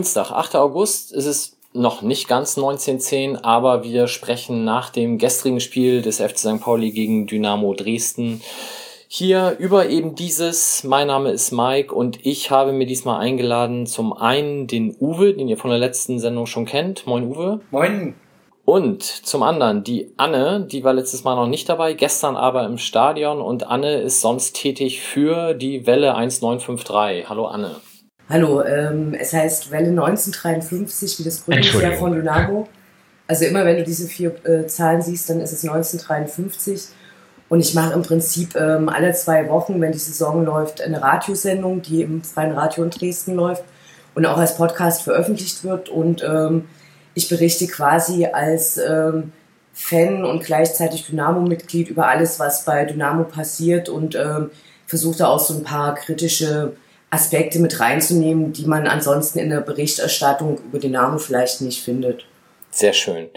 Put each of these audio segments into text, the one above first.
Dienstag, 8. August. Es ist noch nicht ganz 1910, aber wir sprechen nach dem gestrigen Spiel des FC St. Pauli gegen Dynamo Dresden hier über eben dieses. Mein Name ist Mike und ich habe mir diesmal eingeladen zum einen den Uwe, den ihr von der letzten Sendung schon kennt. Moin Uwe. Moin. Und zum anderen die Anne, die war letztes Mal noch nicht dabei, gestern aber im Stadion und Anne ist sonst tätig für die Welle 1953. Hallo Anne. Hallo, ähm, es heißt Welle 1953, wie das Gründungsjahr von Dynamo. Also immer wenn du diese vier äh, Zahlen siehst, dann ist es 1953. Und ich mache im Prinzip ähm, alle zwei Wochen, wenn die Saison läuft, eine Radiosendung, die im Freien Radio in Dresden läuft und auch als Podcast veröffentlicht wird. Und ähm, ich berichte quasi als ähm, Fan und gleichzeitig Dynamo-Mitglied über alles, was bei Dynamo passiert und ähm, versuche da auch so ein paar kritische Aspekte mit reinzunehmen, die man ansonsten in der Berichterstattung über Dynamo vielleicht nicht findet. Sehr schön.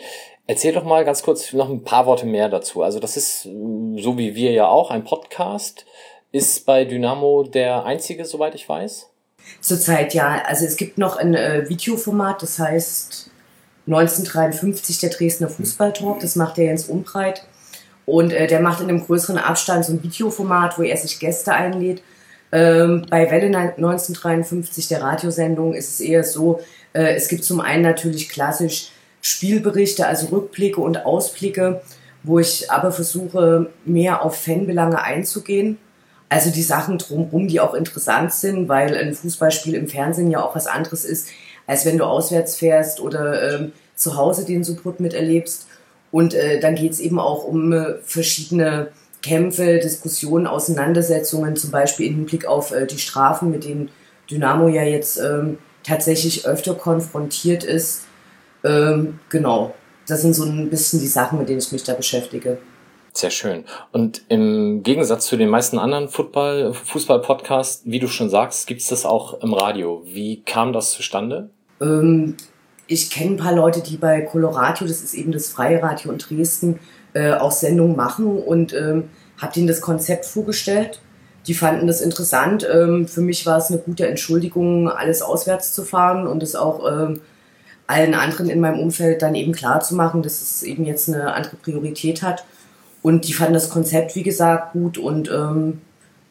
Erzähl doch mal ganz kurz noch ein paar Worte mehr dazu. Also das ist, so wie wir ja auch, ein Podcast. Ist bei Dynamo der einzige, soweit ich weiß? Zurzeit ja. Also es gibt noch ein äh, Videoformat, das heißt 1953 der Dresdner Fußballtalk. Das macht der Jens Umbreit. Und äh, der macht in einem größeren Abstand so ein Videoformat, wo er sich Gäste einlädt ähm, bei Welle 1953, der Radiosendung, ist es eher so, äh, es gibt zum einen natürlich klassisch Spielberichte, also Rückblicke und Ausblicke, wo ich aber versuche, mehr auf Fanbelange einzugehen. Also die Sachen drumherum, die auch interessant sind, weil ein Fußballspiel im Fernsehen ja auch was anderes ist, als wenn du auswärts fährst oder ähm, zu Hause den Support miterlebst. Und äh, dann geht's eben auch um äh, verschiedene Kämpfe, Diskussionen, Auseinandersetzungen, zum Beispiel im Hinblick auf äh, die Strafen, mit denen Dynamo ja jetzt ähm, tatsächlich öfter konfrontiert ist. Ähm, genau, das sind so ein bisschen die Sachen, mit denen ich mich da beschäftige. Sehr schön. Und im Gegensatz zu den meisten anderen Football, Fußball-Podcasts, wie du schon sagst, gibt es das auch im Radio. Wie kam das zustande? Ähm, ich kenne ein paar Leute, die bei Colorado, das ist eben das Freie Radio in Dresden, äh, auch Sendungen machen und ähm, habe denen das Konzept vorgestellt. Die fanden das interessant. Ähm, für mich war es eine gute Entschuldigung, alles auswärts zu fahren und es auch ähm, allen anderen in meinem Umfeld dann eben klar zu machen, dass es eben jetzt eine andere Priorität hat. Und die fanden das Konzept, wie gesagt, gut und ähm,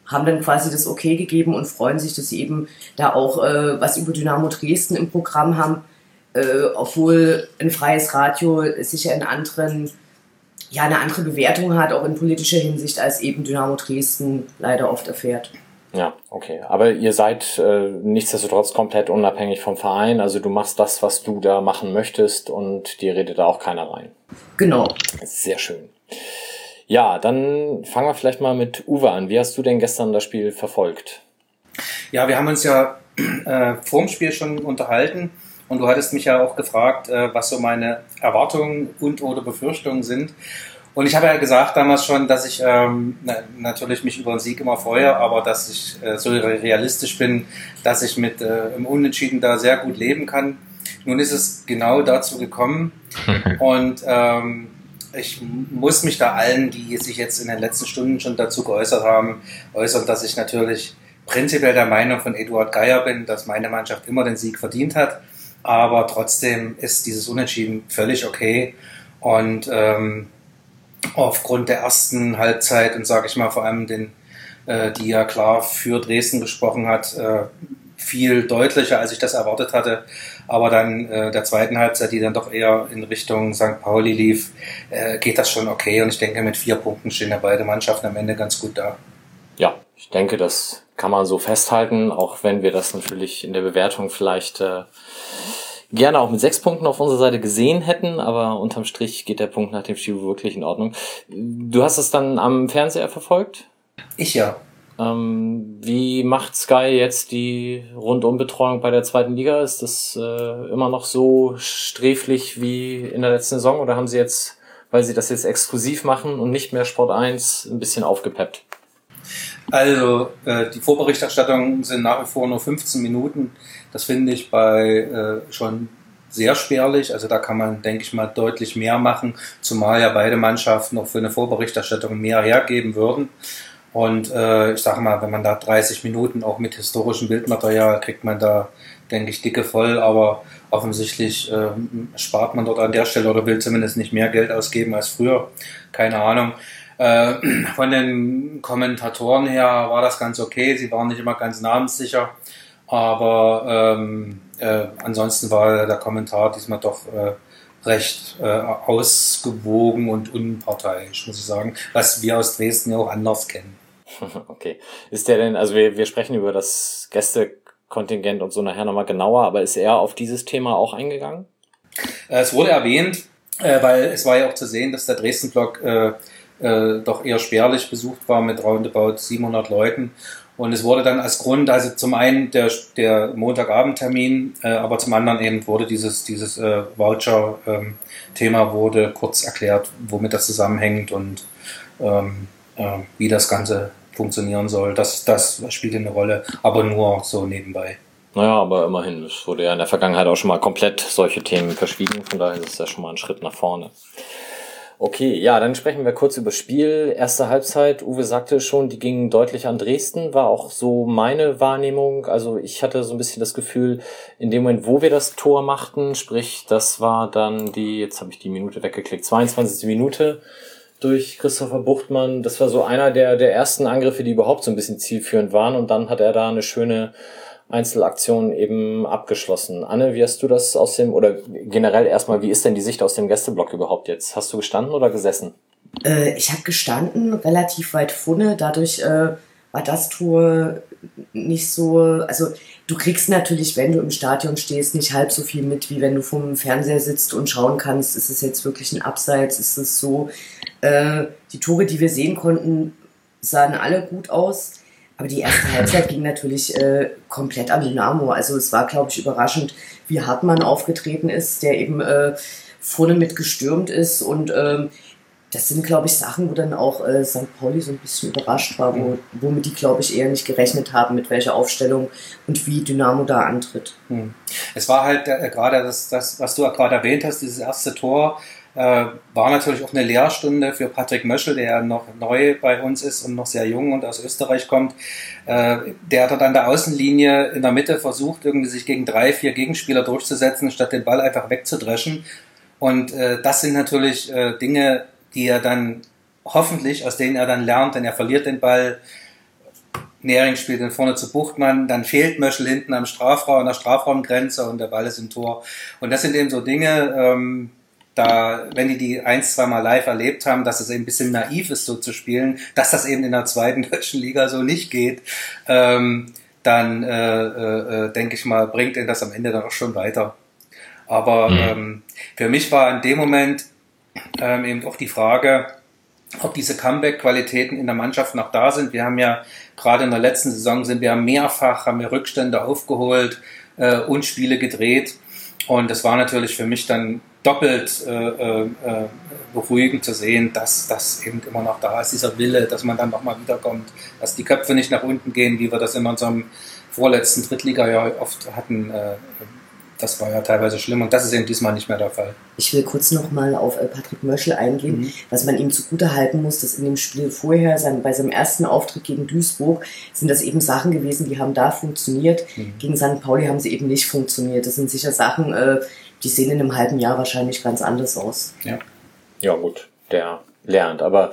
haben dann quasi das Okay gegeben und freuen sich, dass sie eben da auch äh, was über Dynamo Dresden im Programm haben, äh, obwohl ein freies Radio sicher in anderen ja eine andere Bewertung hat, auch in politischer Hinsicht, als eben Dynamo Dresden leider oft erfährt. Ja, okay. Aber ihr seid äh, nichtsdestotrotz komplett unabhängig vom Verein. Also du machst das, was du da machen möchtest und dir redet da auch keiner rein. Genau. Sehr schön. Ja, dann fangen wir vielleicht mal mit Uwe an. Wie hast du denn gestern das Spiel verfolgt? Ja, wir haben uns ja äh, vor dem Spiel schon unterhalten und du hattest mich ja auch gefragt, äh, was so meine Erwartungen und oder Befürchtungen sind. Und ich habe ja gesagt damals schon, dass ich ähm, na, natürlich mich über den Sieg immer freue, aber dass ich äh, so realistisch bin, dass ich mit äh, im Unentschieden da sehr gut leben kann. Nun ist es genau dazu gekommen und ähm, ich muss mich da allen, die sich jetzt in den letzten Stunden schon dazu geäußert haben, äußern, dass ich natürlich prinzipiell der Meinung von Eduard Geier bin, dass meine Mannschaft immer den Sieg verdient hat aber trotzdem ist dieses Unentschieden völlig okay. Und ähm, aufgrund der ersten Halbzeit und sage ich mal vor allem den, äh, die ja klar für Dresden gesprochen hat, äh, viel deutlicher, als ich das erwartet hatte. Aber dann äh, der zweiten Halbzeit, die dann doch eher in Richtung St. Pauli lief, äh, geht das schon okay. Und ich denke, mit vier Punkten stehen ja beide Mannschaften am Ende ganz gut da. Ja, ich denke, das kann man so festhalten, auch wenn wir das natürlich in der Bewertung vielleicht äh, gerne auch mit sechs Punkten auf unserer Seite gesehen hätten, aber unterm Strich geht der Punkt nach dem Spiel wirklich in Ordnung. Du hast es dann am Fernseher verfolgt? Ich ja. Ähm, wie macht Sky jetzt die Rundumbetreuung bei der zweiten Liga? Ist das äh, immer noch so sträflich wie in der letzten Saison oder haben sie jetzt, weil sie das jetzt exklusiv machen und nicht mehr Sport 1, ein bisschen aufgepeppt? Also äh, die Vorberichterstattungen sind nach wie vor nur 15 Minuten. Das finde ich bei äh, schon sehr spärlich. Also da kann man, denke ich mal, deutlich mehr machen, zumal ja beide Mannschaften noch für eine Vorberichterstattung mehr hergeben würden. Und äh, ich sage mal, wenn man da 30 Minuten auch mit historischem Bildmaterial kriegt man da, denke ich, dicke voll. Aber offensichtlich äh, spart man dort an der Stelle oder will zumindest nicht mehr Geld ausgeben als früher. Keine Ahnung. Äh, von den Kommentatoren her war das ganz okay. Sie waren nicht immer ganz namenssicher. Aber ähm, äh, ansonsten war der Kommentar diesmal doch äh, recht äh, ausgewogen und unparteiisch, muss ich sagen, was wir aus Dresden ja auch anders kennen. Okay. Ist der denn, also wir, wir sprechen über das Gästekontingent und so nachher nochmal genauer, aber ist er auf dieses Thema auch eingegangen? Äh, es wurde erwähnt, äh, weil es war ja auch zu sehen, dass der Dresden-Block äh, doch eher spärlich besucht war mit roundabout 700 Leuten. Und es wurde dann als Grund, also zum einen der, der Montagabendtermin, äh, aber zum anderen eben wurde dieses, dieses äh, Voucher-Thema ähm, wurde kurz erklärt, womit das zusammenhängt und ähm, äh, wie das Ganze funktionieren soll. Das, das spielt eine Rolle, aber nur so nebenbei. Naja, aber immerhin, es wurde ja in der Vergangenheit auch schon mal komplett solche Themen verschwiegen, von daher ist es ja schon mal ein Schritt nach vorne. Okay, ja, dann sprechen wir kurz über Spiel. Erste Halbzeit, Uwe sagte schon, die ging deutlich an Dresden, war auch so meine Wahrnehmung. Also ich hatte so ein bisschen das Gefühl, in dem Moment, wo wir das Tor machten, sprich, das war dann die, jetzt habe ich die Minute weggeklickt, 22. Minute, durch Christopher Buchtmann. Das war so einer der, der ersten Angriffe, die überhaupt so ein bisschen zielführend waren. Und dann hat er da eine schöne Einzelaktion eben abgeschlossen. Anne, wie hast du das aus dem, oder generell erstmal, wie ist denn die Sicht aus dem Gästeblock überhaupt jetzt? Hast du gestanden oder gesessen? Äh, ich habe gestanden, relativ weit vorne. Dadurch äh, war das Tor nicht so, also du kriegst natürlich, wenn du im Stadion stehst, nicht halb so viel mit, wie wenn du vom Fernseher sitzt und schauen kannst, ist es jetzt wirklich ein Abseits, ist es so. Äh, die Tore, die wir sehen konnten, sahen alle gut aus. Aber die erste Halbzeit ging natürlich äh, komplett an Dynamo. Also es war, glaube ich, überraschend, wie Hartmann aufgetreten ist, der eben äh, vorne mit gestürmt ist und ähm, das sind, glaube ich, Sachen, wo dann auch äh, St. Pauli so ein bisschen überrascht war, wo, womit die, glaube ich, eher nicht gerechnet haben, mit welcher Aufstellung und wie Dynamo da antritt. Hm. Es war halt äh, gerade das, das, was du gerade erwähnt hast, dieses erste Tor, war natürlich auch eine Lehrstunde für Patrick Möschel, der noch neu bei uns ist und noch sehr jung und aus Österreich kommt. Äh, der hat an der Außenlinie in der Mitte versucht, irgendwie sich gegen drei, vier Gegenspieler durchzusetzen, statt den Ball einfach wegzudreschen. Und äh, das sind natürlich äh, Dinge, die er dann hoffentlich, aus denen er dann lernt, denn er verliert den Ball. Nering spielt dann vorne zu Buchtmann, dann fehlt Möschel hinten am Strafraum, an der Strafraumgrenze und der Ball ist im Tor. Und das sind eben so Dinge, ähm, da, wenn die die ein, zwei Mal live erlebt haben, dass es eben ein bisschen naiv ist, so zu spielen, dass das eben in der zweiten deutschen Liga so nicht geht, ähm, dann äh, äh, äh, denke ich mal, bringt ihn das am Ende dann auch schon weiter. Aber mhm. ähm, für mich war in dem Moment ähm, eben auch die Frage, ob diese Comeback-Qualitäten in der Mannschaft noch da sind. Wir haben ja gerade in der letzten Saison sind wir mehrfach, haben wir Rückstände aufgeholt äh, und Spiele gedreht. Und das war natürlich für mich dann doppelt äh, äh, beruhigend zu sehen, dass das eben immer noch da ist, dieser Wille, dass man dann nochmal wiederkommt, dass die Köpfe nicht nach unten gehen, wie wir das in unserem vorletzten Drittliga-Jahr oft hatten. Äh, das war ja teilweise schlimm und das ist eben diesmal nicht mehr der Fall. Ich will kurz nochmal auf äh, Patrick Möschel eingehen, mhm. was man ihm zugute halten muss, dass in dem Spiel vorher, bei seinem ersten Auftritt gegen Duisburg, sind das eben Sachen gewesen, die haben da funktioniert. Mhm. Gegen St. Pauli haben sie eben nicht funktioniert. Das sind sicher Sachen, äh, die sehen in einem halben Jahr wahrscheinlich ganz anders aus. Ja, ja gut, der lernt. Aber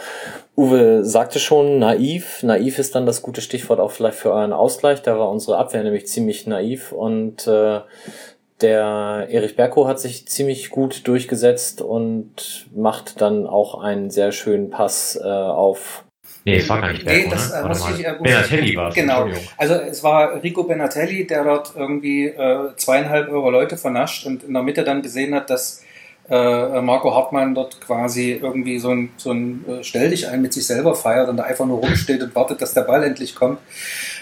Uwe sagte schon, naiv. Naiv ist dann das gute Stichwort auch vielleicht für euren Ausgleich. Da war unsere Abwehr nämlich ziemlich naiv und äh, der Erich Berko hat sich ziemlich gut durchgesetzt und macht dann auch einen sehr schönen Pass äh, auf. Nee, es war gar nicht Berko, nee, das, ne? muss ich, äh, Benatelli war es. Genau. Also es war Rico Benatelli, der dort irgendwie äh, zweieinhalb Euro Leute vernascht und in der Mitte dann gesehen hat, dass äh, Marco Hartmann dort quasi irgendwie so ein, so ein äh, Stell dich ein mit sich selber feiert und da einfach nur rumsteht und wartet, dass der Ball endlich kommt.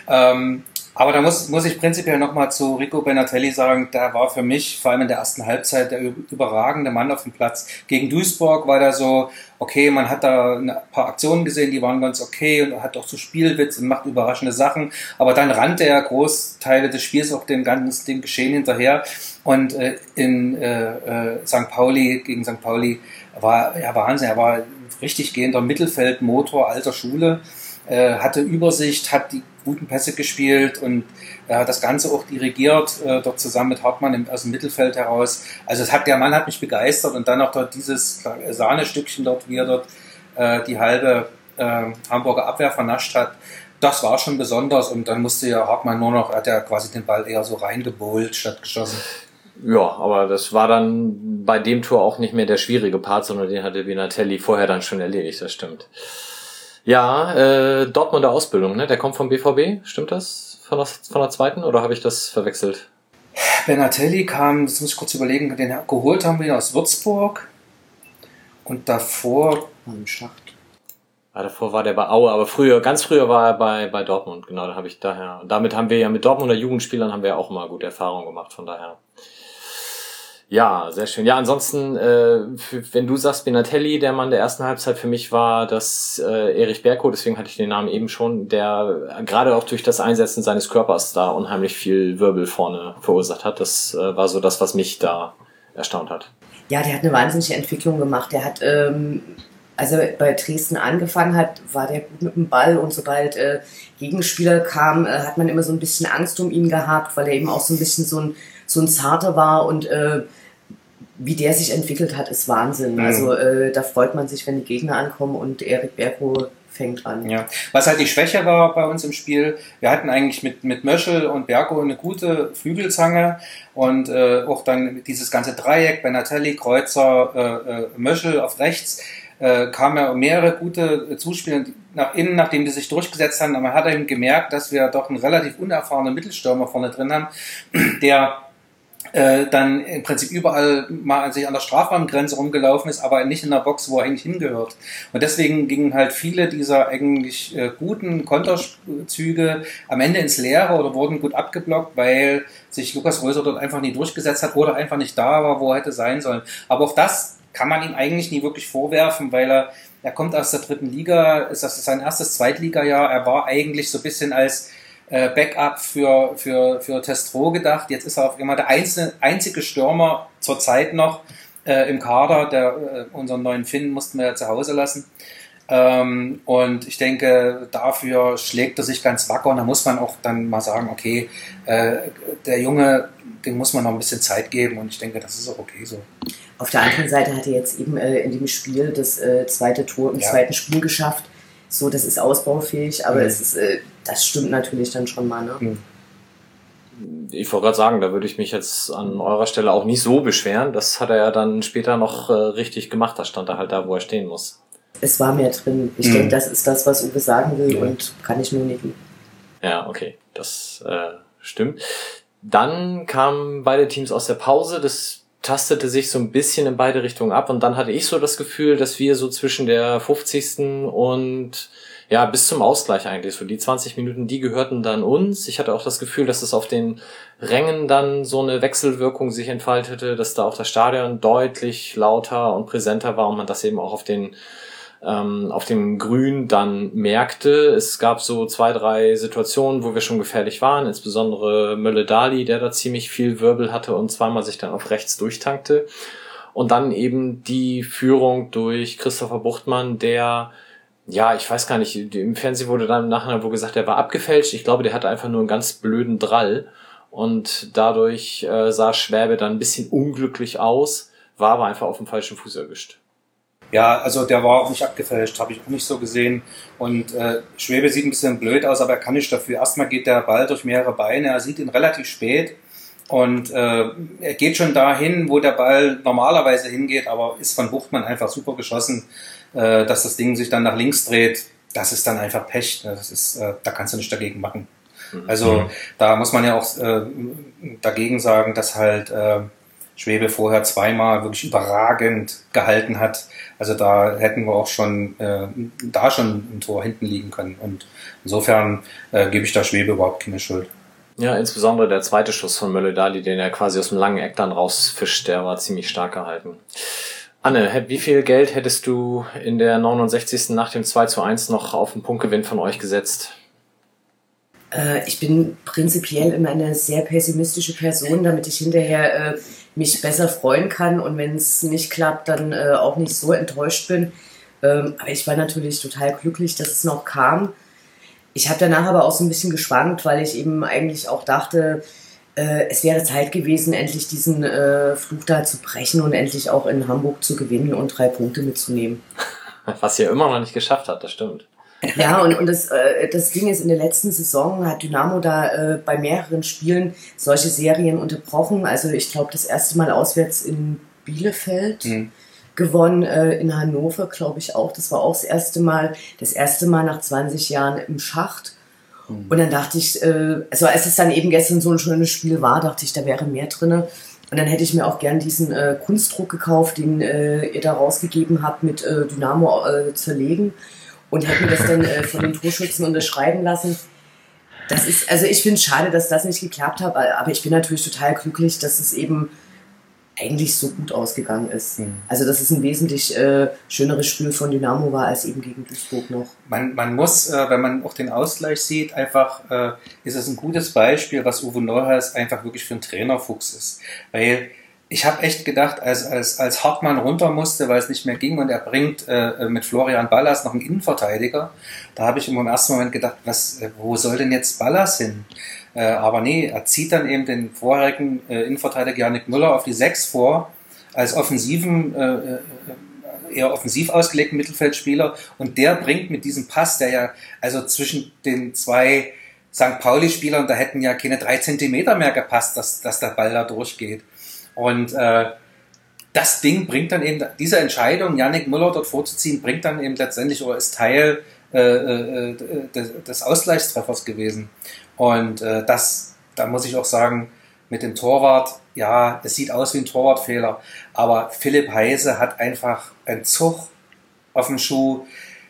Ähm, Aber da muss, muss ich prinzipiell nochmal zu Rico Benatelli sagen, der war für mich vor allem in der ersten Halbzeit der überragende Mann auf dem Platz. Gegen Duisburg war der so, okay, man hat da ein paar Aktionen gesehen, die waren ganz okay und hat auch so Spielwitz und macht überraschende Sachen. Aber dann rannte er Großteile des Spiels auch dem ganzen dem Geschehen hinterher. Und äh, in äh, äh, St. Pauli, gegen St. Pauli, war ja, Wahnsinn. Er war richtig gehender Mittelfeldmotor alter Schule, äh, hatte Übersicht, hat die guten Pässe gespielt und äh, das Ganze auch dirigiert, äh, dort zusammen mit Hartmann im, aus dem Mittelfeld heraus. Also es hat, der Mann hat mich begeistert und dann noch dort dieses Sahnestückchen dort, wie er dort äh, die halbe äh, Hamburger Abwehr vernascht hat. Das war schon besonders und dann musste ja Hartmann nur noch, hat er quasi den Ball eher so reingebohlt statt geschossen. Ja, aber das war dann bei dem Tor auch nicht mehr der schwierige Part, sondern den hatte Vinatelli vorher dann schon erledigt, das stimmt. Ja, äh, Dortmunder Ausbildung, ne? Der kommt vom BVB, stimmt das? Von der, von der zweiten oder habe ich das verwechselt? Benatelli kam, das muss ich kurz überlegen, den geholt haben wir aus Würzburg und davor am Schacht. Ja, davor war der bei Aue, aber früher, ganz früher war er bei, bei Dortmund, genau, da habe ich daher. Und damit haben wir ja mit Dortmunder Jugendspielern haben wir auch immer gute Erfahrungen gemacht, von daher. Ja, sehr schön. Ja, ansonsten, äh, wenn du sagst Benatelli, der Mann der ersten Halbzeit für mich war das äh, Erich Berko, deswegen hatte ich den Namen eben schon, der gerade auch durch das Einsetzen seines Körpers da unheimlich viel Wirbel vorne verursacht hat. Das äh, war so das, was mich da erstaunt hat. Ja, der hat eine wahnsinnige Entwicklung gemacht. Der hat, ähm, als er bei Dresden angefangen hat, war der gut mit dem Ball und sobald äh, Gegenspieler kam, äh, hat man immer so ein bisschen Angst um ihn gehabt, weil er eben auch so ein bisschen so ein, so ein Zarter war und äh, wie der sich entwickelt hat, ist Wahnsinn. Mhm. Also äh, da freut man sich, wenn die Gegner ankommen und Erik Berko fängt an. Ja. Was halt die Schwäche war bei uns im Spiel, wir hatten eigentlich mit, mit Möschel und Berko eine gute Flügelzange und äh, auch dann dieses ganze Dreieck, Benatelli, Kreuzer, äh, äh, Möschel auf rechts, äh, kamen ja mehrere gute Zuspieler nach innen, nachdem die sich durchgesetzt haben. Aber man hat eben gemerkt, dass wir doch einen relativ unerfahrenen Mittelstürmer vorne drin haben, der äh, dann im Prinzip überall mal sich an der Strafraumgrenze rumgelaufen ist, aber nicht in der Box, wo er eigentlich hingehört. Und deswegen gingen halt viele dieser eigentlich äh, guten Konterzüge am Ende ins Leere oder wurden gut abgeblockt, weil sich Lukas Röser dort einfach nie durchgesetzt hat oder einfach nicht da war, wo er hätte sein sollen. Aber auch das kann man ihm eigentlich nie wirklich vorwerfen, weil er, er kommt aus der dritten Liga, ist das sein erstes Zweitligajahr, er war eigentlich so ein bisschen als äh, Backup für, für, für Testro gedacht. Jetzt ist er auf immer der einzelne, einzige Stürmer zurzeit noch äh, im Kader. Der, äh, unseren neuen Finn mussten wir ja zu Hause lassen. Ähm, und ich denke, dafür schlägt er sich ganz wacker und da muss man auch dann mal sagen, okay, äh, der Junge, dem muss man noch ein bisschen Zeit geben und ich denke, das ist auch okay so. Auf der anderen Seite hat er jetzt eben äh, in dem Spiel das äh, zweite Tor im ja. zweiten Spiel geschafft. So, das ist ausbaufähig, aber mhm. es ist, äh, das stimmt natürlich dann schon mal. Ne? Mhm. Ich wollte gerade sagen, da würde ich mich jetzt an eurer Stelle auch nicht so beschweren. Das hat er ja dann später noch äh, richtig gemacht. Da stand er halt da, wo er stehen muss. Es war mehr drin. Ich mhm. denke, das ist das, was Uwe sagen will und kann ich nur nicken. Ja, okay, das äh, stimmt. Dann kamen beide Teams aus der Pause. Das tastete sich so ein bisschen in beide Richtungen ab und dann hatte ich so das Gefühl, dass wir so zwischen der 50. und ja, bis zum Ausgleich eigentlich, so die 20 Minuten, die gehörten dann uns. Ich hatte auch das Gefühl, dass es auf den Rängen dann so eine Wechselwirkung sich entfaltete, dass da auch das Stadion deutlich lauter und präsenter war und man das eben auch auf den ähm, auf dem Grün dann merkte. Es gab so zwei, drei Situationen, wo wir schon gefährlich waren, insbesondere Mölle Dali, der da ziemlich viel Wirbel hatte und zweimal sich dann auf rechts durchtankte. Und dann eben die Führung durch Christopher Buchtmann, der ja, ich weiß gar nicht, im Fernsehen wurde dann nachher wohl gesagt, er war abgefälscht. Ich glaube, der hatte einfach nur einen ganz blöden Drall. Und dadurch äh, sah Schwäbe dann ein bisschen unglücklich aus, war aber einfach auf dem falschen Fuß erwischt. Ja, also der war auch nicht abgefälscht, habe ich auch nicht so gesehen. Und äh, Schwebe sieht ein bisschen blöd aus, aber er kann nicht dafür. Erstmal geht der Ball durch mehrere Beine, er sieht ihn relativ spät und äh, er geht schon dahin, wo der Ball normalerweise hingeht, aber ist von Buchtmann einfach super geschossen, äh, dass das Ding sich dann nach links dreht. Das ist dann einfach Pech. Das ist, äh, da kannst du nicht dagegen machen. Mhm. Also mhm. da muss man ja auch äh, dagegen sagen, dass halt äh, Schwebe vorher zweimal wirklich überragend gehalten hat. Also da hätten wir auch schon äh, da schon ein Tor hinten liegen können. Und insofern äh, gebe ich da Schwebe überhaupt keine Schuld. Ja, insbesondere der zweite Schuss von Mölle-Dali, den er quasi aus dem langen Eck dann rausfischt, der war ziemlich stark gehalten. Anne, wie viel Geld hättest du in der 69. nach dem 2 zu 1 noch auf den Punktgewinn von euch gesetzt? Äh, ich bin prinzipiell immer eine sehr pessimistische Person, damit ich hinterher äh, mich besser freuen kann und wenn es nicht klappt, dann äh, auch nicht so enttäuscht bin. Ähm, aber ich war natürlich total glücklich, dass es noch kam. Ich habe danach aber auch so ein bisschen geschwankt, weil ich eben eigentlich auch dachte, es wäre Zeit gewesen, endlich diesen äh, Fluch da zu brechen und endlich auch in Hamburg zu gewinnen und drei Punkte mitzunehmen. Was ihr immer noch nicht geschafft hat, das stimmt. Ja, und, und das, äh, das Ding ist, in der letzten Saison hat Dynamo da äh, bei mehreren Spielen solche Serien unterbrochen. Also ich glaube, das erste Mal auswärts in Bielefeld. Mhm gewonnen, äh, in Hannover, glaube ich auch. Das war auch das erste Mal, das erste Mal nach 20 Jahren im Schacht. Mhm. Und dann dachte ich, äh, also als es dann eben gestern so ein schönes Spiel war, dachte ich, da wäre mehr drin. Und dann hätte ich mir auch gern diesen äh, Kunstdruck gekauft, den äh, ihr da rausgegeben habt, mit äh, Dynamo äh, zerlegen. Und hätte mir das dann äh, von den Torschützen unterschreiben lassen. Das ist, also ich finde es schade, dass das nicht geklappt hat, aber ich bin natürlich total glücklich, dass es eben eigentlich so gut ausgegangen ist. Mhm. Also dass es ein wesentlich äh, schöneres Spiel von Dynamo war als eben gegen Duisburg noch. Man, man muss, äh, wenn man auch den Ausgleich sieht, einfach äh, ist es ein gutes Beispiel, was Uwe Neuhaus einfach wirklich für ein Trainerfuchs ist. Weil ich habe echt gedacht, als, als, als Hartmann runter musste, weil es nicht mehr ging und er bringt äh, mit Florian Ballas noch einen Innenverteidiger, da habe ich im ersten Moment gedacht, was, äh, wo soll denn jetzt Ballas hin? Äh, aber nee, er zieht dann eben den vorherigen äh, Innenverteidiger Janik Müller auf die 6 vor, als offensiven, äh, äh, eher offensiv ausgelegten Mittelfeldspieler. Und der bringt mit diesem Pass, der ja, also zwischen den zwei St. Pauli-Spielern, da hätten ja keine drei Zentimeter mehr gepasst, dass, dass der Ball da durchgeht. Und äh, das Ding bringt dann eben, diese Entscheidung, Janik Müller dort vorzuziehen, bringt dann eben letztendlich oder ist Teil äh, äh, des, des Ausgleichstreffers gewesen. Und äh, das, da muss ich auch sagen, mit dem Torwart, ja, es sieht aus wie ein Torwartfehler, aber Philipp Heise hat einfach einen Zug auf dem Schuh.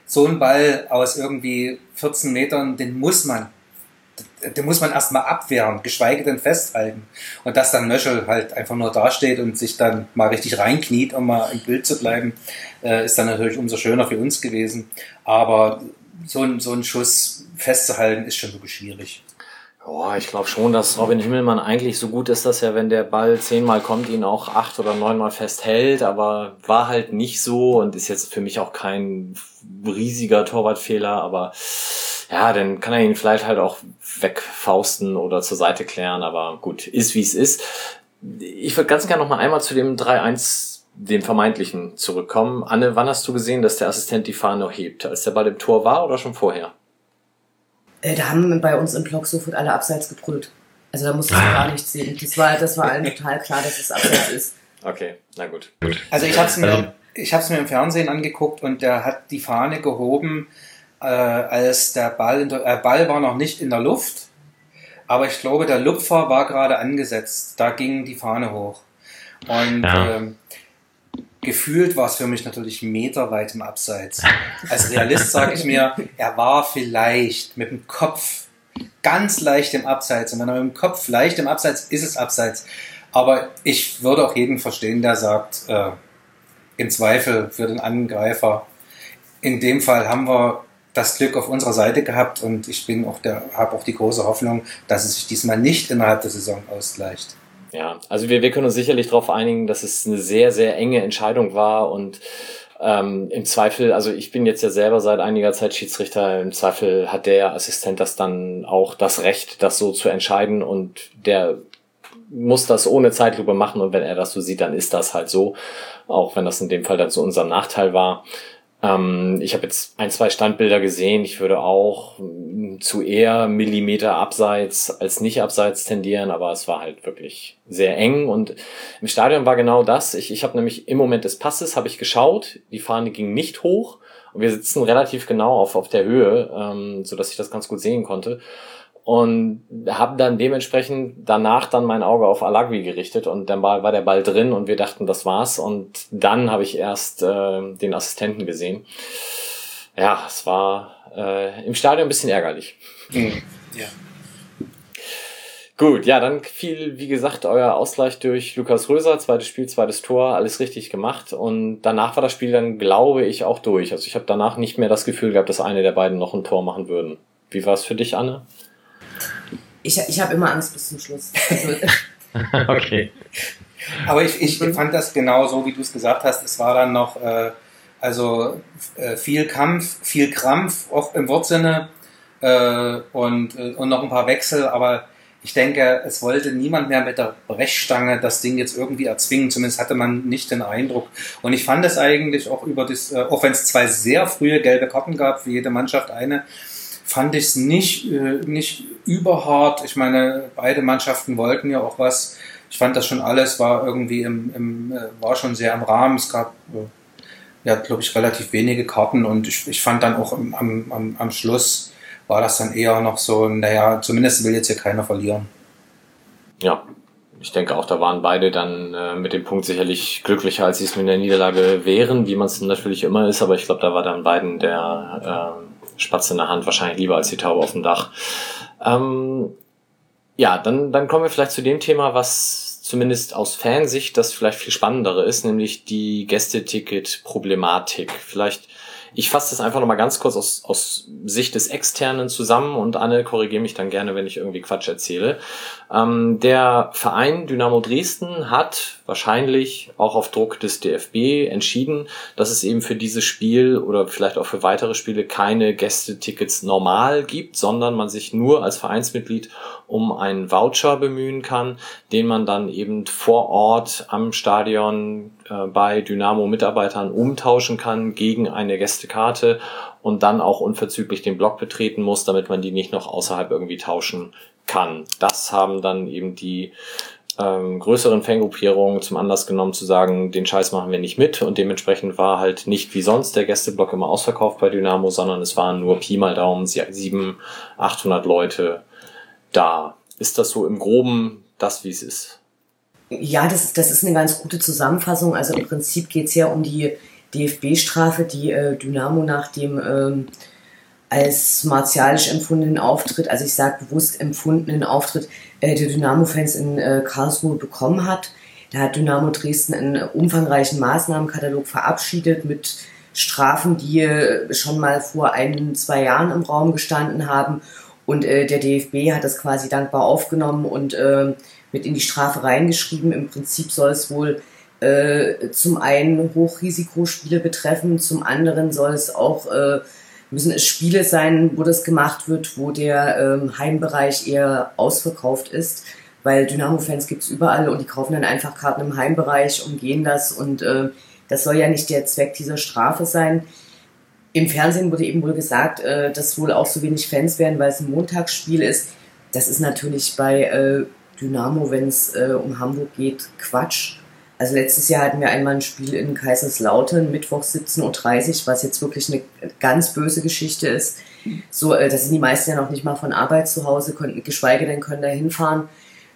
So ein Ball aus irgendwie 14 Metern, den muss man, den muss man erstmal abwehren, geschweige denn festhalten. Und dass dann Möschel halt einfach nur dasteht und sich dann mal richtig reinkniet, um mal im Bild zu bleiben, äh, ist dann natürlich umso schöner für uns gewesen. Aber so ein, so ein Schuss festzuhalten, ist schon wirklich schwierig. Boah, ich glaube schon, dass Robin Himmelmann eigentlich so gut ist, dass er, wenn der Ball zehnmal kommt, ihn auch acht oder neunmal festhält, aber war halt nicht so und ist jetzt für mich auch kein riesiger Torwartfehler, aber ja, dann kann er ihn vielleicht halt auch wegfausten oder zur Seite klären, aber gut, ist wie es ist. Ich würde ganz gerne noch mal einmal zu dem 3-1 dem vermeintlichen zurückkommen. Anne, wann hast du gesehen, dass der Assistent die Fahne hebt? Als der Ball im Tor war oder schon vorher? Äh, da haben bei uns im Blog sofort alle abseits gebrüllt. Also da musste ich ah. gar nichts sehen. Das war, das war allen total klar, dass es abseits ist. Okay, na gut. Also ich habe es mir, ich mir im Fernsehen angeguckt und der hat die Fahne gehoben, äh, als der Ball, der äh, Ball war noch nicht in der Luft, aber ich glaube, der Lupfer war gerade angesetzt. Da ging die Fahne hoch. Und ja. ähm, gefühlt war es für mich natürlich meterweit im Abseits. Als Realist sage ich mir, er war vielleicht mit dem Kopf ganz leicht im Abseits. Und wenn er mit dem Kopf leicht im Abseits ist es Abseits. Aber ich würde auch jeden verstehen, der sagt, äh, im Zweifel für den Angreifer. In dem Fall haben wir das Glück auf unserer Seite gehabt und ich bin auch der, habe auch die große Hoffnung, dass es sich diesmal nicht innerhalb der Saison ausgleicht. Ja, also wir, wir können uns sicherlich darauf einigen, dass es eine sehr, sehr enge Entscheidung war und ähm, im Zweifel, also ich bin jetzt ja selber seit einiger Zeit Schiedsrichter, im Zweifel hat der Assistent das dann auch das Recht, das so zu entscheiden und der muss das ohne Zeitlupe machen und wenn er das so sieht, dann ist das halt so, auch wenn das in dem Fall dann zu unserem Nachteil war. Ähm, ich habe jetzt ein, zwei Standbilder gesehen. Ich würde auch mm, zu eher Millimeter abseits als nicht abseits tendieren, aber es war halt wirklich sehr eng und im Stadion war genau das. Ich, ich habe nämlich im Moment des Passes habe ich geschaut, die Fahne ging nicht hoch und wir sitzen relativ genau auf, auf der Höhe, ähm, so dass ich das ganz gut sehen konnte und habe dann dementsprechend danach dann mein Auge auf Alagui gerichtet und dann war, war der Ball drin und wir dachten, das war's und dann habe ich erst äh, den Assistenten gesehen. Ja, es war äh, im Stadion ein bisschen ärgerlich. Mhm. Ja. Gut, ja, dann fiel, wie gesagt, euer Ausgleich durch Lukas Röser, zweites Spiel, zweites Tor, alles richtig gemacht. Und danach war das Spiel dann, glaube ich, auch durch. Also ich habe danach nicht mehr das Gefühl gehabt, dass eine der beiden noch ein Tor machen würden. Wie war es für dich, Anne? Ich, ich habe immer Angst bis zum Schluss. Also, okay. Aber ich, ich fand das genau so, wie du es gesagt hast. Es war dann noch äh, also äh, viel Kampf, viel Krampf, auch im Wortsinne äh, und, äh, und noch ein paar Wechsel, aber ich denke, es wollte niemand mehr mit der Brechstange das Ding jetzt irgendwie erzwingen. Zumindest hatte man nicht den Eindruck. Und ich fand es eigentlich auch über das, äh, auch wenn es zwei sehr frühe gelbe Karten gab, für jede Mannschaft eine, fand ich es nicht, äh, nicht überhart. Ich meine, beide Mannschaften wollten ja auch was. Ich fand das schon alles war irgendwie im, im äh, war schon sehr im Rahmen. Es gab ja, glaube ich, relativ wenige Karten und ich, ich fand dann auch am, am, am Schluss war das dann eher noch so, naja, zumindest will jetzt hier keiner verlieren. Ja, ich denke auch, da waren beide dann äh, mit dem Punkt sicherlich glücklicher, als sie es mit der Niederlage wären, wie man es natürlich immer ist, aber ich glaube, da war dann beiden der äh, Spatz in der Hand wahrscheinlich lieber als die Taube auf dem Dach. Ähm, ja, dann, dann kommen wir vielleicht zu dem Thema, was zumindest aus Fansicht das vielleicht viel spannendere ist, nämlich die Gästeticket-Problematik. Vielleicht ich fasse das einfach nochmal ganz kurz aus, aus Sicht des Externen zusammen und Anne, korrigiere mich dann gerne, wenn ich irgendwie Quatsch erzähle. Ähm, der Verein Dynamo Dresden hat wahrscheinlich auch auf Druck des DFB entschieden, dass es eben für dieses Spiel oder vielleicht auch für weitere Spiele keine Gästetickets normal gibt, sondern man sich nur als Vereinsmitglied um einen Voucher bemühen kann, den man dann eben vor Ort am Stadion äh, bei Dynamo-Mitarbeitern umtauschen kann gegen eine Gästekarte und dann auch unverzüglich den Block betreten muss, damit man die nicht noch außerhalb irgendwie tauschen kann. Das haben dann eben die ähm, größeren Fangruppierungen zum Anlass genommen zu sagen, den Scheiß machen wir nicht mit und dementsprechend war halt nicht wie sonst der Gästeblock immer ausverkauft bei Dynamo, sondern es waren nur Pi mal Daumen sieben, 800 Leute da. Ist das so im Groben das, wie es ist? Ja, das, das ist eine ganz gute Zusammenfassung. Also im Prinzip geht es ja um die DFB-Strafe, die äh, Dynamo nach dem ähm, als martialisch empfundenen Auftritt, also ich sage bewusst empfundenen Auftritt äh, der Dynamo-Fans in äh, Karlsruhe bekommen hat. Da hat Dynamo Dresden einen umfangreichen Maßnahmenkatalog verabschiedet mit Strafen, die äh, schon mal vor ein, zwei Jahren im Raum gestanden haben. Und äh, der DFB hat das quasi dankbar aufgenommen und äh, mit in die Strafe reingeschrieben. Im Prinzip soll es wohl äh, zum einen Hochrisikospiele betreffen, zum anderen soll es auch äh, müssen es Spiele sein, wo das gemacht wird, wo der ähm, Heimbereich eher ausverkauft ist, weil Dynamo-Fans gibt's überall und die kaufen dann einfach Karten im Heimbereich, umgehen das und äh, das soll ja nicht der Zweck dieser Strafe sein. Im Fernsehen wurde eben wohl gesagt, äh, dass wohl auch so wenig Fans werden, weil es ein Montagsspiel ist. Das ist natürlich bei äh, Dynamo, wenn es äh, um Hamburg geht, Quatsch. Also letztes Jahr hatten wir einmal ein Spiel in Kaiserslautern, Mittwoch 17.30 Uhr, was jetzt wirklich eine ganz böse Geschichte ist. So, äh, da sind die meisten ja noch nicht mal von Arbeit zu Hause, konnten, geschweige denn können da hinfahren.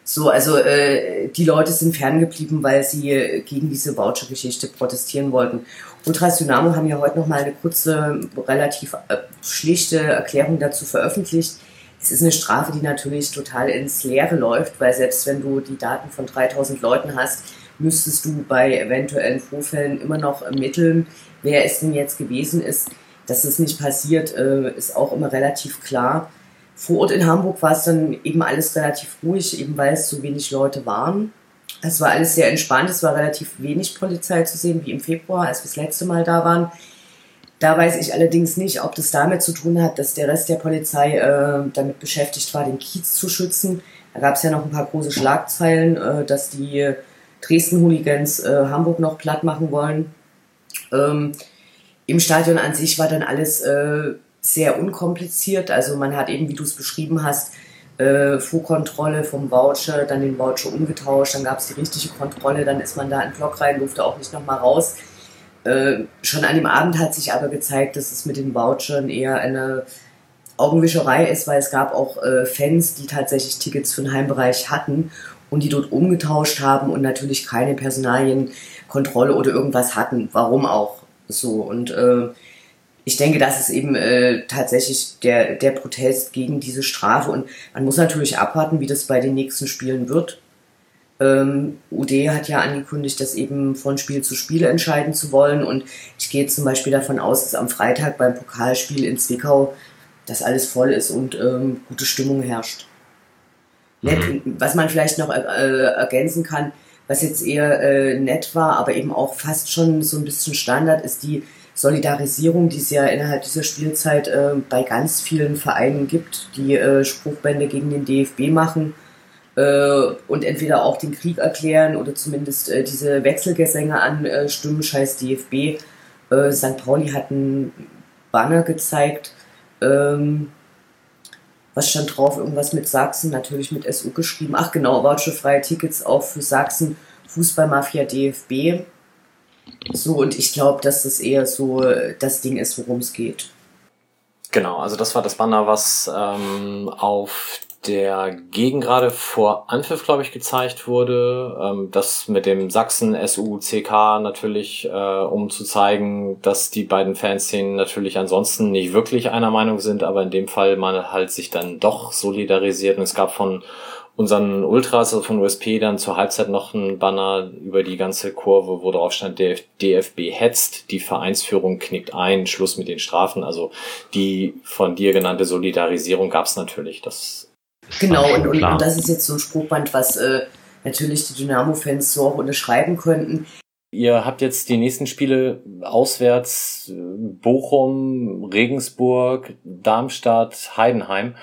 So, also äh, die Leute sind ferngeblieben, weil sie äh, gegen diese Voucher-Geschichte protestieren wollten. Ultras Dynamo haben ja heute noch mal eine kurze, relativ äh, schlichte Erklärung dazu veröffentlicht. Es ist eine Strafe, die natürlich total ins Leere läuft, weil selbst wenn du die Daten von 3000 Leuten hast, müsstest du bei eventuellen Vorfällen immer noch ermitteln, wer es denn jetzt gewesen ist. Dass es nicht passiert, äh, ist auch immer relativ klar. Vor Ort in Hamburg war es dann eben alles relativ ruhig, eben weil es so wenig Leute waren. Es war alles sehr entspannt, es war relativ wenig Polizei zu sehen, wie im Februar, als wir das letzte Mal da waren. Da weiß ich allerdings nicht, ob das damit zu tun hat, dass der Rest der Polizei äh, damit beschäftigt war, den Kiez zu schützen. Da gab es ja noch ein paar große Schlagzeilen, äh, dass die Dresden-Hooligans äh, Hamburg noch platt machen wollen. Ähm, Im Stadion an sich war dann alles äh, sehr unkompliziert. Also man hat eben, wie du es beschrieben hast, äh, Fuhrkontrolle vom Voucher, dann den Voucher umgetauscht, dann gab es die richtige Kontrolle, dann ist man da in den Block rein, durfte auch nicht nochmal raus. Äh, schon an dem Abend hat sich aber gezeigt, dass es mit den Vouchern eher eine Augenwischerei ist, weil es gab auch äh, Fans, die tatsächlich Tickets für den Heimbereich hatten und die dort umgetauscht haben und natürlich keine Personalienkontrolle oder irgendwas hatten. Warum auch so? Und äh, ich denke, das ist eben äh, tatsächlich der, der Protest gegen diese Strafe und man muss natürlich abwarten, wie das bei den nächsten Spielen wird. Ähm, UD hat ja angekündigt, das eben von Spiel zu Spiel entscheiden zu wollen und ich gehe zum Beispiel davon aus, dass am Freitag beim Pokalspiel in Zwickau das alles voll ist und ähm, gute Stimmung herrscht. Mhm. Was man vielleicht noch äh, ergänzen kann, was jetzt eher äh, nett war, aber eben auch fast schon so ein bisschen Standard, ist die Solidarisierung, die es ja innerhalb dieser Spielzeit äh, bei ganz vielen Vereinen gibt, die äh, Spruchbände gegen den DFB machen äh, und entweder auch den Krieg erklären oder zumindest äh, diese Wechselgesänge anstimmen, äh, scheiß DFB. Äh, St. Pauli hat einen Banner gezeigt, ähm, was stand drauf? Irgendwas mit Sachsen, natürlich mit SU geschrieben. Ach genau, voucherfreie Tickets auch für Sachsen, Fußballmafia DFB. So, und ich glaube, dass das eher so das Ding ist, worum es geht. Genau, also das war das Banner, was ähm, auf der Gegengrade vor Anpfiff, glaube ich, gezeigt wurde. Ähm, das mit dem Sachsen SUCK natürlich, äh, um zu zeigen, dass die beiden Fanszenen natürlich ansonsten nicht wirklich einer Meinung sind, aber in dem Fall man halt sich dann doch solidarisiert. Und es gab von unseren Ultras, also von USP, dann zur Halbzeit noch ein Banner über die ganze Kurve, wo drauf stand, DF DFB hetzt, die Vereinsführung knickt ein, Schluss mit den Strafen. Also die von dir genannte Solidarisierung gab es natürlich. Das Genau, und, und, und, das ist jetzt so ein Spruchband, was äh, natürlich die Dynamo-Fans so auch unterschreiben könnten. Ihr habt jetzt die nächsten Spiele auswärts Bochum, Regensburg, Darmstadt, Heidenheim.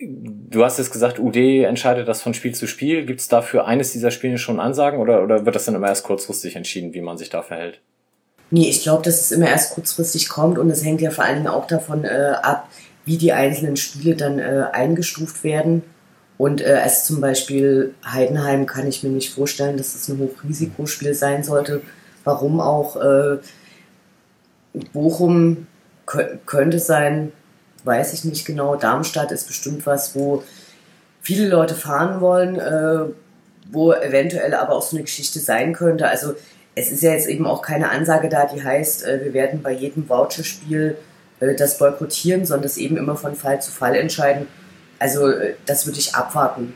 Du hast jetzt gesagt, UD entscheidet das von Spiel zu Spiel. Gibt es dafür eines dieser Spiele schon Ansagen oder, oder wird das dann immer erst kurzfristig entschieden, wie man sich da verhält? Nee, ich glaube, dass es immer erst kurzfristig kommt und es hängt ja vor allen Dingen auch davon äh, ab, wie die einzelnen Spiele dann äh, eingestuft werden. Und äh, als zum Beispiel Heidenheim kann ich mir nicht vorstellen, dass es das ein Hochrisikospiel sein sollte. Warum auch äh, Bochum könnte sein, weiß ich nicht genau. Darmstadt ist bestimmt was, wo viele Leute fahren wollen, äh, wo eventuell aber auch so eine Geschichte sein könnte. Also es ist ja jetzt eben auch keine Ansage da, die heißt, äh, wir werden bei jedem Voucherspiel äh, das boykottieren, sondern das eben immer von Fall zu Fall entscheiden. Also äh, das würde ich abwarten.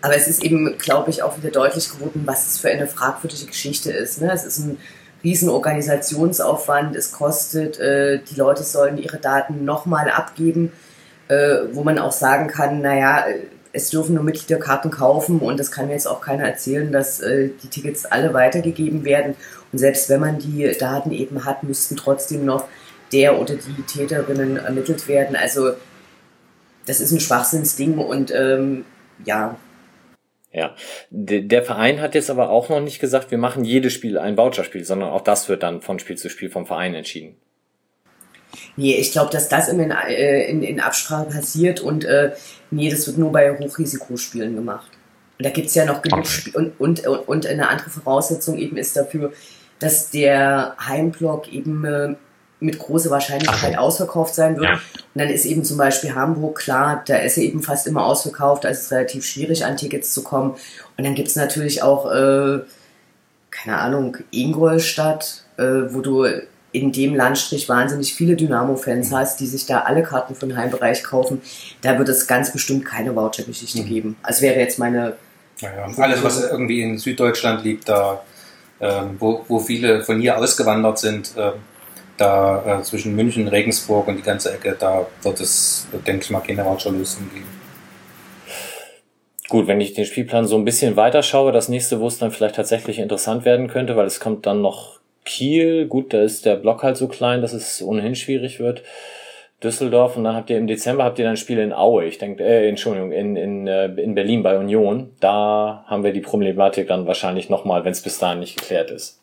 Aber es ist eben, glaube ich, auch wieder deutlich geworden, was es für eine fragwürdige Geschichte ist. Ne? Es ist ein riesen Organisationsaufwand, es kostet, äh, die Leute sollen ihre Daten nochmal abgeben, äh, wo man auch sagen kann, naja, es dürfen nur Mitgliederkarten kaufen und das kann mir jetzt auch keiner erzählen, dass äh, die Tickets alle weitergegeben werden. Und selbst wenn man die Daten eben hat, müssten trotzdem noch der oder die Täterinnen ermittelt werden. Also das ist ein Schwachsinnsding und ähm, ja. Ja, der Verein hat jetzt aber auch noch nicht gesagt, wir machen jedes Spiel ein Voucherspiel, sondern auch das wird dann von Spiel zu Spiel vom Verein entschieden. Nee, ich glaube, dass das in, äh, in, in Absprache passiert und äh, nee, das wird nur bei Hochrisikospielen gemacht. Und da gibt es ja noch genug Spiele und, und, und eine andere Voraussetzung eben ist dafür, dass der Heimblock eben äh, mit großer Wahrscheinlichkeit Ach. ausverkauft sein wird. Ja. Und dann ist eben zum Beispiel Hamburg klar, da ist er eben fast immer ausverkauft, da ist es relativ schwierig an Tickets zu kommen. Und dann gibt es natürlich auch, äh, keine Ahnung, Ingolstadt, äh, wo du in dem Landstrich wahnsinnig viele Dynamo-Fans mhm. hast, die sich da alle Karten für den Heimbereich kaufen. Da wird es ganz bestimmt keine Voucher-Geschichte mhm. geben. Also wäre jetzt meine. Ja, ja. Alles, was irgendwie in Süddeutschland liegt, da, äh, wo, wo viele von hier ausgewandert sind, äh, da äh, zwischen München, Regensburg und die ganze Ecke, da wird es, denke ich mal, keine Voucherlösung geben. Gut, wenn ich den Spielplan so ein bisschen weiter schaue, das nächste, wo es dann vielleicht tatsächlich interessant werden könnte, weil es kommt dann noch Kiel, gut, da ist der Block halt so klein, dass es ohnehin schwierig wird. Düsseldorf und dann habt ihr im Dezember habt ihr dann ein Spiel in Aue, ich denke, äh, Entschuldigung, in, in, äh, in Berlin bei Union. Da haben wir die Problematik dann wahrscheinlich nochmal, wenn es bis dahin nicht geklärt ist.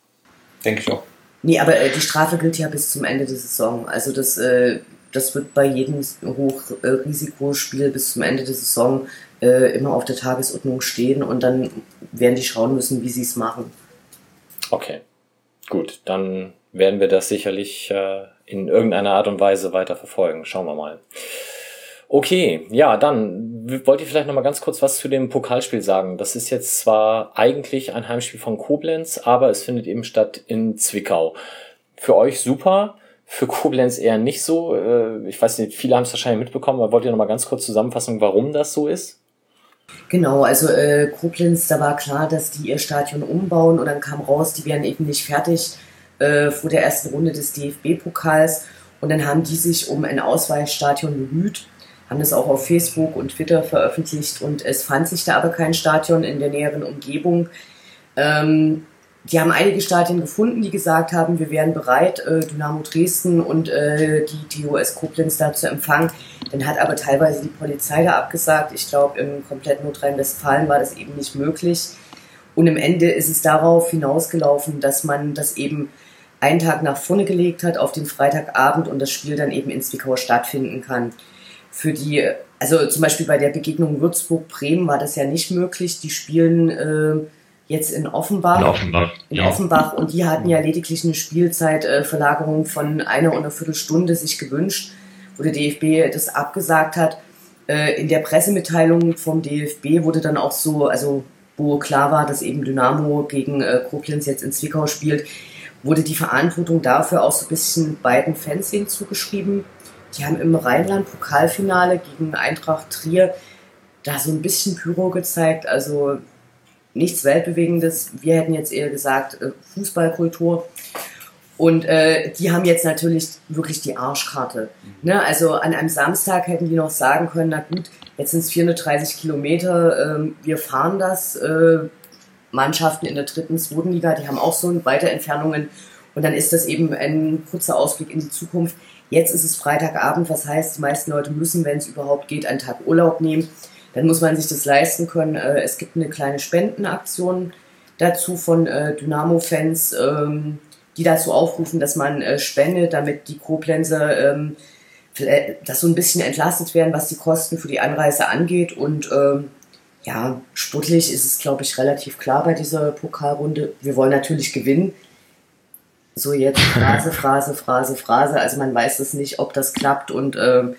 Denke ich auch. Nee, aber äh, die Strafe gilt ja bis zum Ende der Saison. Also das, äh, das wird bei jedem Hochrisikospiel bis zum Ende der Saison äh, immer auf der Tagesordnung stehen und dann werden die schauen müssen, wie sie es machen. Okay, gut, dann werden wir das sicherlich äh, in irgendeiner Art und Weise weiter verfolgen. Schauen wir mal. Okay, ja, dann wollt ihr vielleicht noch mal ganz kurz was zu dem Pokalspiel sagen. Das ist jetzt zwar eigentlich ein Heimspiel von Koblenz, aber es findet eben statt in Zwickau. Für euch super. für Koblenz eher nicht so. Äh, ich weiß nicht, viele haben es wahrscheinlich mitbekommen, aber wollt ihr nochmal ganz kurz zusammenfassen, warum das so ist? Genau, also äh, Koblenz, da war klar, dass die ihr Stadion umbauen und dann kam raus, die wären eben nicht fertig äh, vor der ersten Runde des DFB-Pokals und dann haben die sich um ein Ausweichstadion bemüht, haben das auch auf Facebook und Twitter veröffentlicht und es fand sich da aber kein Stadion in der näheren Umgebung. Ähm, die haben einige Stadien gefunden, die gesagt haben, wir wären bereit, äh, Dynamo Dresden und äh, die TOS Koblenz da zu empfangen. Dann hat aber teilweise die Polizei da abgesagt. Ich glaube, im kompletten Nordrhein-Westfalen war das eben nicht möglich. Und im Ende ist es darauf hinausgelaufen, dass man das eben einen Tag nach vorne gelegt hat auf den Freitagabend und das Spiel dann eben in Zwickau stattfinden kann. Für die, also zum Beispiel bei der Begegnung Würzburg-Bremen war das ja nicht möglich. Die spielen äh, jetzt in Offenbach. In Offenbach. In ja. Offenbach und die hatten ja lediglich eine Spielzeitverlagerung äh, von einer und einer Viertelstunde sich gewünscht, wo der DFB das abgesagt hat. Äh, in der Pressemitteilung vom DFB wurde dann auch so, also wo klar war, dass eben Dynamo gegen äh, Koblenz jetzt in Zwickau spielt, wurde die Verantwortung dafür auch so ein bisschen beiden Fans hinzugeschrieben. Die haben im Rheinland-Pokalfinale gegen Eintracht Trier da so ein bisschen Pyro gezeigt, also nichts Weltbewegendes. Wir hätten jetzt eher gesagt äh, Fußballkultur. Und äh, die haben jetzt natürlich wirklich die Arschkarte. Ne? Also an einem Samstag hätten die noch sagen können, na gut, jetzt sind es 430 Kilometer, äh, wir fahren das. Äh, Mannschaften in der dritten, zweiten Liga, die haben auch so weite Entfernungen. Und dann ist das eben ein kurzer Ausblick in die Zukunft. Jetzt ist es Freitagabend, was heißt, die meisten Leute müssen, wenn es überhaupt geht, einen Tag Urlaub nehmen. Dann muss man sich das leisten können. Äh, es gibt eine kleine Spendenaktion dazu von äh, Dynamo-Fans, ähm, die dazu aufrufen, dass man äh, spendet, damit die Koblenzer ähm, das so ein bisschen entlastet werden, was die Kosten für die Anreise angeht. Und ähm, ja, sportlich ist es, glaube ich, relativ klar bei dieser Pokalrunde. Wir wollen natürlich gewinnen. So jetzt Phrase, Phrase, Phrase, Phrase. Also man weiß es nicht, ob das klappt. Und ähm,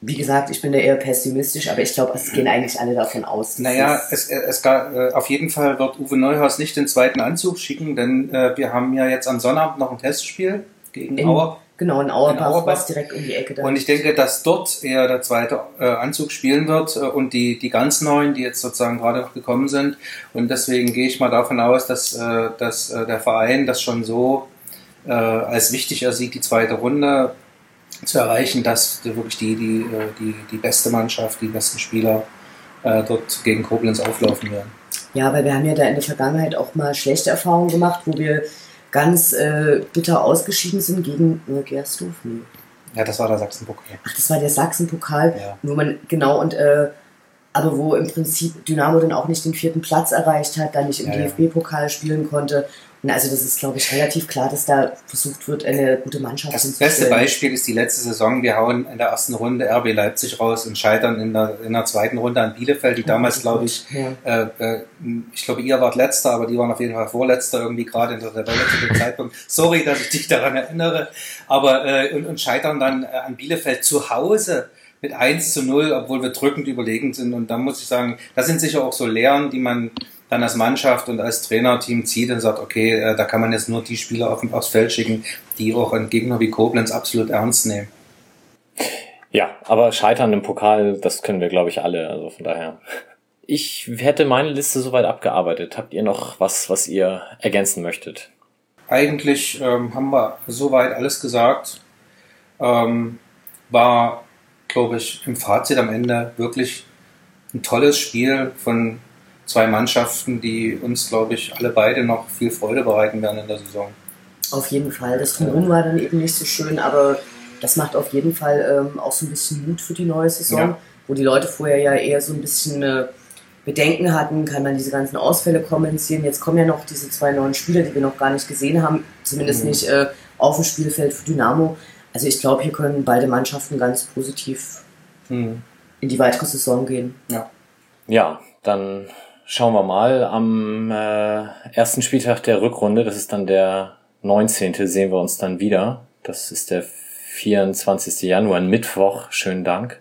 wie gesagt, ich bin da eher pessimistisch, aber ich glaube, es gehen eigentlich alle davon aus. Naja, es, es, äh, auf jeden Fall wird Uwe Neuhaus nicht den zweiten Anzug schicken, denn äh, wir haben ja jetzt am Sonnabend noch ein Testspiel gegen in, Auer. Genau, in Auerbach, in Auerbach, direkt um die Ecke da Und ich denke, dass dort eher der zweite äh, Anzug spielen wird äh, und die, die ganz neuen, die jetzt sozusagen gerade noch gekommen sind. Und deswegen gehe ich mal davon aus, dass, äh, dass der Verein das schon so als wichtig ersieht, die zweite Runde zu erreichen, dass wirklich die, die, die, die beste Mannschaft, die besten Spieler dort gegen Koblenz auflaufen werden. Ja, weil wir haben ja da in der Vergangenheit auch mal schlechte Erfahrungen gemacht, wo wir ganz äh, bitter ausgeschieden sind gegen äh, Gersdorf. Nee. Ja, das war der Sachsenpokal. Ach, das war der Sachsenpokal, ja. wo man genau und äh, aber wo im Prinzip Dynamo dann auch nicht den vierten Platz erreicht hat, dann nicht im ja, DFB-Pokal spielen konnte also das ist, glaube ich, relativ klar, dass da versucht wird, eine gute Mannschaft zu Das beste Beispiel ist die letzte Saison. Wir hauen in der ersten Runde RB Leipzig raus und scheitern in der, in der zweiten Runde an Bielefeld, die damals, glaube ich, ja. äh, äh, ich glaube, ihr wart letzter, aber die waren auf jeden Fall vorletzter irgendwie gerade in der Tabelle zu dem Zeitpunkt. Sorry, dass ich dich daran erinnere. Aber äh, und, und scheitern dann äh, an Bielefeld zu Hause mit 1 zu 0, obwohl wir drückend überlegen sind. Und da muss ich sagen, das sind sicher auch so Lehren, die man dann als Mannschaft und als Trainerteam zieht und sagt, okay, äh, da kann man jetzt nur die Spieler auf, aufs Feld schicken, die auch einen Gegner wie Koblenz absolut ernst nehmen. Ja, aber Scheitern im Pokal, das können wir, glaube ich, alle. Also von daher. Ich hätte meine Liste soweit abgearbeitet. Habt ihr noch was, was ihr ergänzen möchtet? Eigentlich ähm, haben wir soweit alles gesagt. Ähm, war, glaube ich, im Fazit am Ende wirklich ein tolles Spiel von zwei Mannschaften, die uns, glaube ich, alle beide noch viel Freude bereiten werden in der Saison. Auf jeden Fall. Das Drumherum war dann eben nicht so schön, aber das macht auf jeden Fall ähm, auch so ein bisschen Mut für die neue Saison, ja. wo die Leute vorher ja eher so ein bisschen äh, Bedenken hatten, kann man diese ganzen Ausfälle kompensieren. Jetzt kommen ja noch diese zwei neuen Spieler, die wir noch gar nicht gesehen haben, zumindest mhm. nicht äh, auf dem Spielfeld für Dynamo. Also ich glaube, hier können beide Mannschaften ganz positiv mhm. in die weitere Saison gehen. Ja, ja dann schauen wir mal. Am äh, ersten Spieltag der Rückrunde, das ist dann der 19. sehen wir uns dann wieder. Das ist der 24. Januar, Mittwoch. Schönen Dank.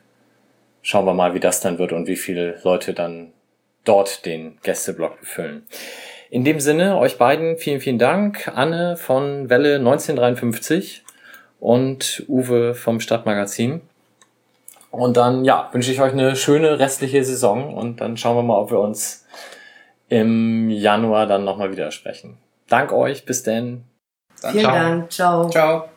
Schauen wir mal, wie das dann wird und wie viele Leute dann dort den Gästeblock befüllen. In dem Sinne, euch beiden vielen, vielen Dank. Anne von Welle 1953 und Uwe vom Stadtmagazin. Und dann, ja, wünsche ich euch eine schöne restliche Saison und dann schauen wir mal, ob wir uns im Januar dann nochmal wieder sprechen. Dank euch, bis denn. Vielen Ciao. Dank, ciao. Ciao.